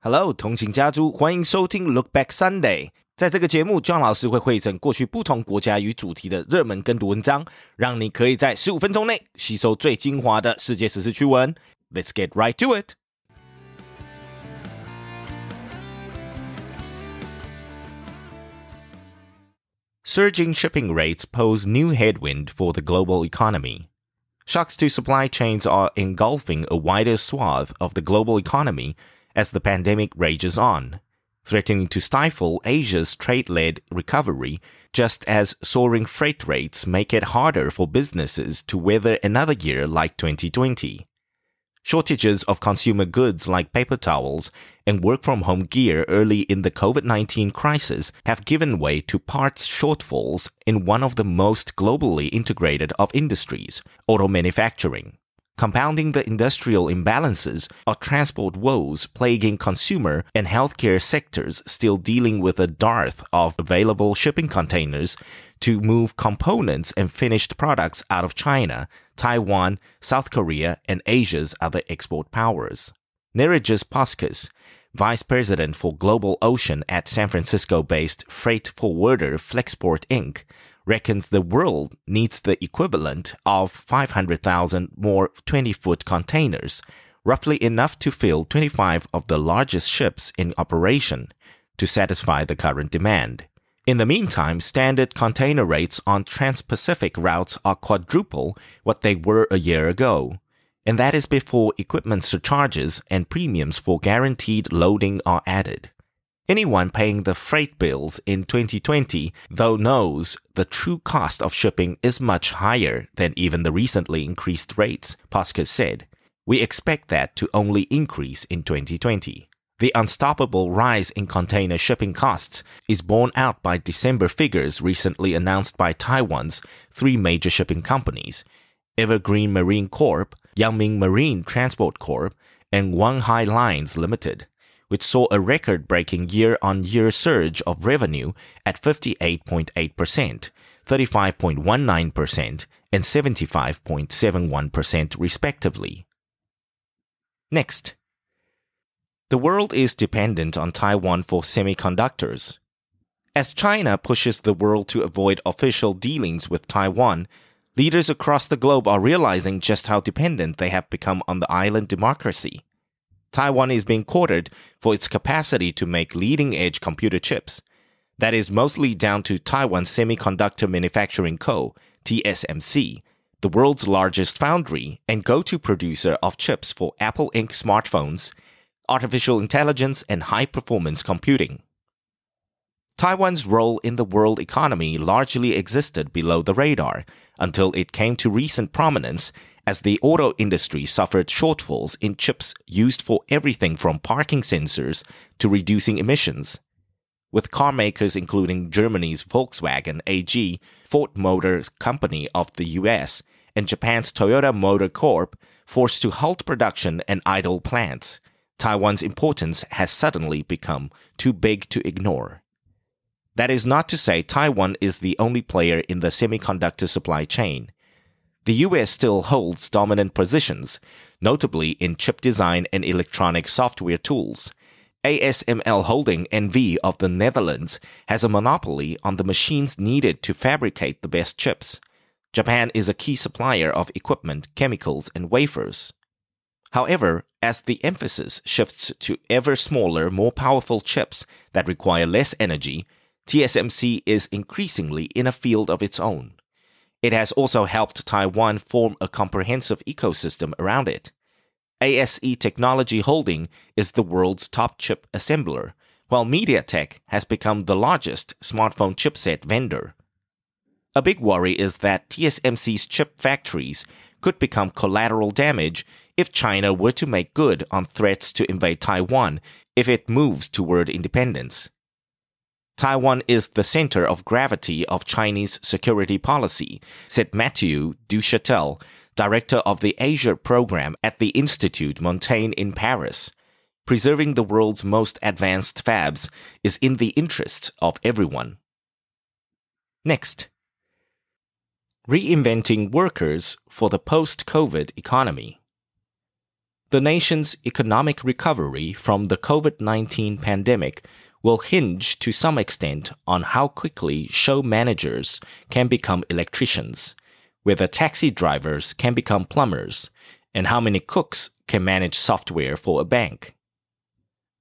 Hello，同情家族，欢迎收听 Look Back Sunday。在这个节目，John 老师会汇整过去不同国家与主题的热门跟读文章，让你可以在十五分钟内吸收最精华的世界时事趣闻。Let's get right to it. Surging shipping rates pose new headwind for the global economy. Shocks to supply chains are engulfing a wider swath of the global economy as the pandemic rages on, threatening to stifle Asia's trade led recovery, just as soaring freight rates make it harder for businesses to weather another year like 2020. Shortages of consumer goods like paper towels and work from home gear early in the COVID 19 crisis have given way to parts shortfalls in one of the most globally integrated of industries, auto manufacturing. Compounding the industrial imbalances are transport woes plaguing consumer and healthcare sectors still dealing with a dearth of available shipping containers to move components and finished products out of China, Taiwan, South Korea, and Asia's other export powers. Nerijus Poskus, Vice President for Global Ocean at San Francisco based freight forwarder Flexport Inc., reckons the world needs the equivalent of 500,000 more 20 foot containers, roughly enough to fill 25 of the largest ships in operation, to satisfy the current demand. In the meantime, standard container rates on trans Pacific routes are quadruple what they were a year ago. And that is before equipment surcharges and premiums for guaranteed loading are added. Anyone paying the freight bills in 2020, though, knows the true cost of shipping is much higher than even the recently increased rates, Poskus said. We expect that to only increase in 2020. The unstoppable rise in container shipping costs is borne out by December figures recently announced by Taiwan's three major shipping companies Evergreen Marine Corp, Yangming Marine Transport Corp, and Wanhai Lines Limited which saw a record breaking year on year surge of revenue at 58.8%, 35.19%, and 75.71% respectively. Next. The world is dependent on Taiwan for semiconductors. As China pushes the world to avoid official dealings with Taiwan, leaders across the globe are realizing just how dependent they have become on the island democracy. Taiwan is being courted for its capacity to make leading edge computer chips. That is mostly down to Taiwan Semiconductor Manufacturing Co., TSMC, the world's largest foundry and go to producer of chips for Apple Inc. smartphones, artificial intelligence, and high performance computing. Taiwan's role in the world economy largely existed below the radar until it came to recent prominence as the auto industry suffered shortfalls in chips used for everything from parking sensors to reducing emissions. With car makers including Germany's Volkswagen AG, Ford Motor Company of the US, and Japan's Toyota Motor Corp forced to halt production and idle plants, Taiwan's importance has suddenly become too big to ignore. That is not to say Taiwan is the only player in the semiconductor supply chain the US still holds dominant positions, notably in chip design and electronic software tools. ASML Holding NV of the Netherlands has a monopoly on the machines needed to fabricate the best chips. Japan is a key supplier of equipment, chemicals, and wafers. However, as the emphasis shifts to ever smaller, more powerful chips that require less energy, TSMC is increasingly in a field of its own. It has also helped Taiwan form a comprehensive ecosystem around it. ASE Technology Holding is the world's top chip assembler, while MediaTek has become the largest smartphone chipset vendor. A big worry is that TSMC's chip factories could become collateral damage if China were to make good on threats to invade Taiwan if it moves toward independence. Taiwan is the center of gravity of Chinese security policy, said Matthew Duchatel, director of the Asia program at the Institut Montaigne in Paris. Preserving the world's most advanced fabs is in the interest of everyone. Next, reinventing workers for the post COVID economy. The nation's economic recovery from the COVID 19 pandemic will hinge to some extent on how quickly show managers can become electricians, whether taxi drivers can become plumbers, and how many cooks can manage software for a bank.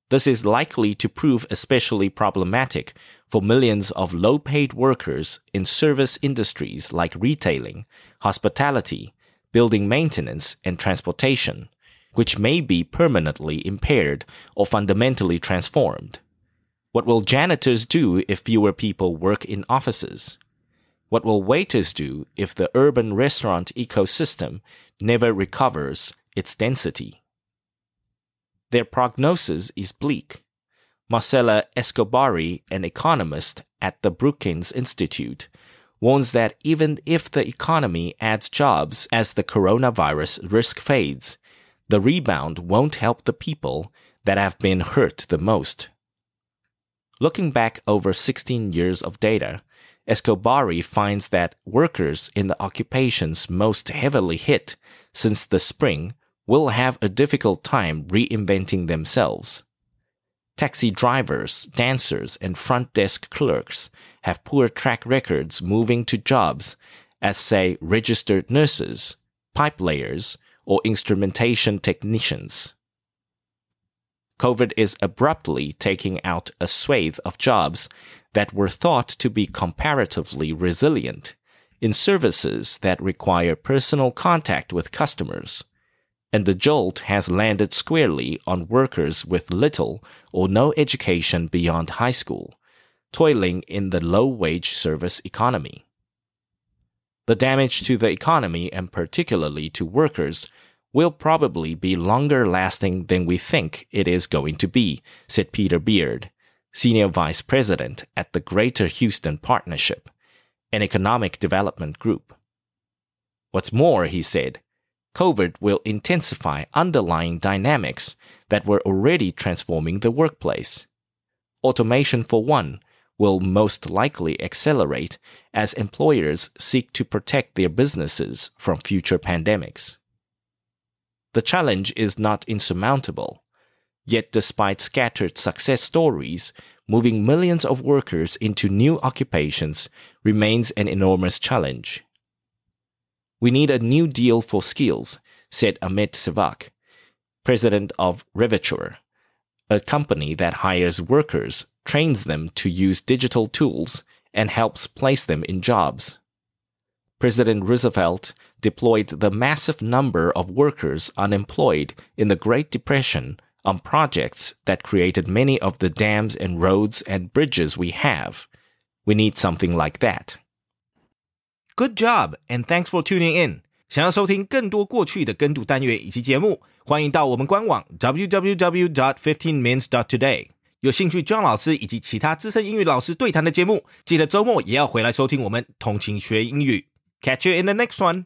This is likely to prove especially problematic for millions of low paid workers in service industries like retailing, hospitality, building maintenance, and transportation, which may be permanently impaired or fundamentally transformed. What will janitors do if fewer people work in offices? What will waiters do if the urban restaurant ecosystem never recovers its density? Their prognosis is bleak. Marcela Escobari, an economist at the Brookings Institute, warns that even if the economy adds jobs as the coronavirus risk fades, the rebound won't help the people that have been hurt the most. Looking back over 16 years of data, Escobari finds that workers in the occupations most heavily hit since the spring will have a difficult time reinventing themselves. Taxi drivers, dancers, and front desk clerks have poor track records moving to jobs as, say, registered nurses, pipe layers, or instrumentation technicians. COVID is abruptly taking out a swathe of jobs that were thought to be comparatively resilient in services that require personal contact with customers. And the jolt has landed squarely on workers with little or no education beyond high school, toiling in the low wage service economy. The damage to the economy and particularly to workers will probably be longer lasting than we think it is going to be, said Peter Beard, Senior Vice President at the Greater Houston Partnership, an economic development group. What's more, he said, COVID will intensify underlying dynamics that were already transforming the workplace. Automation, for one, will most likely accelerate as employers seek to protect their businesses from future pandemics. The challenge is not insurmountable. Yet, despite scattered success stories, moving millions of workers into new occupations remains an enormous challenge. We need a new deal for skills, said Amit Sevak, president of Revature, a company that hires workers, trains them to use digital tools, and helps place them in jobs. President Roosevelt deployed the massive number of workers unemployed in the Great Depression on projects that created many of the dams and roads and bridges we have. We need something like that. Good job, and thanks for tuning in. 想要收听更多过去的跟读单元以及节目，欢迎到我们官网 www.dot15mins.dot.today。有兴趣 John 老师以及其他资深英语老师对谈的节目，记得周末也要回来收听我们通勤学英语。Catch you in the next one.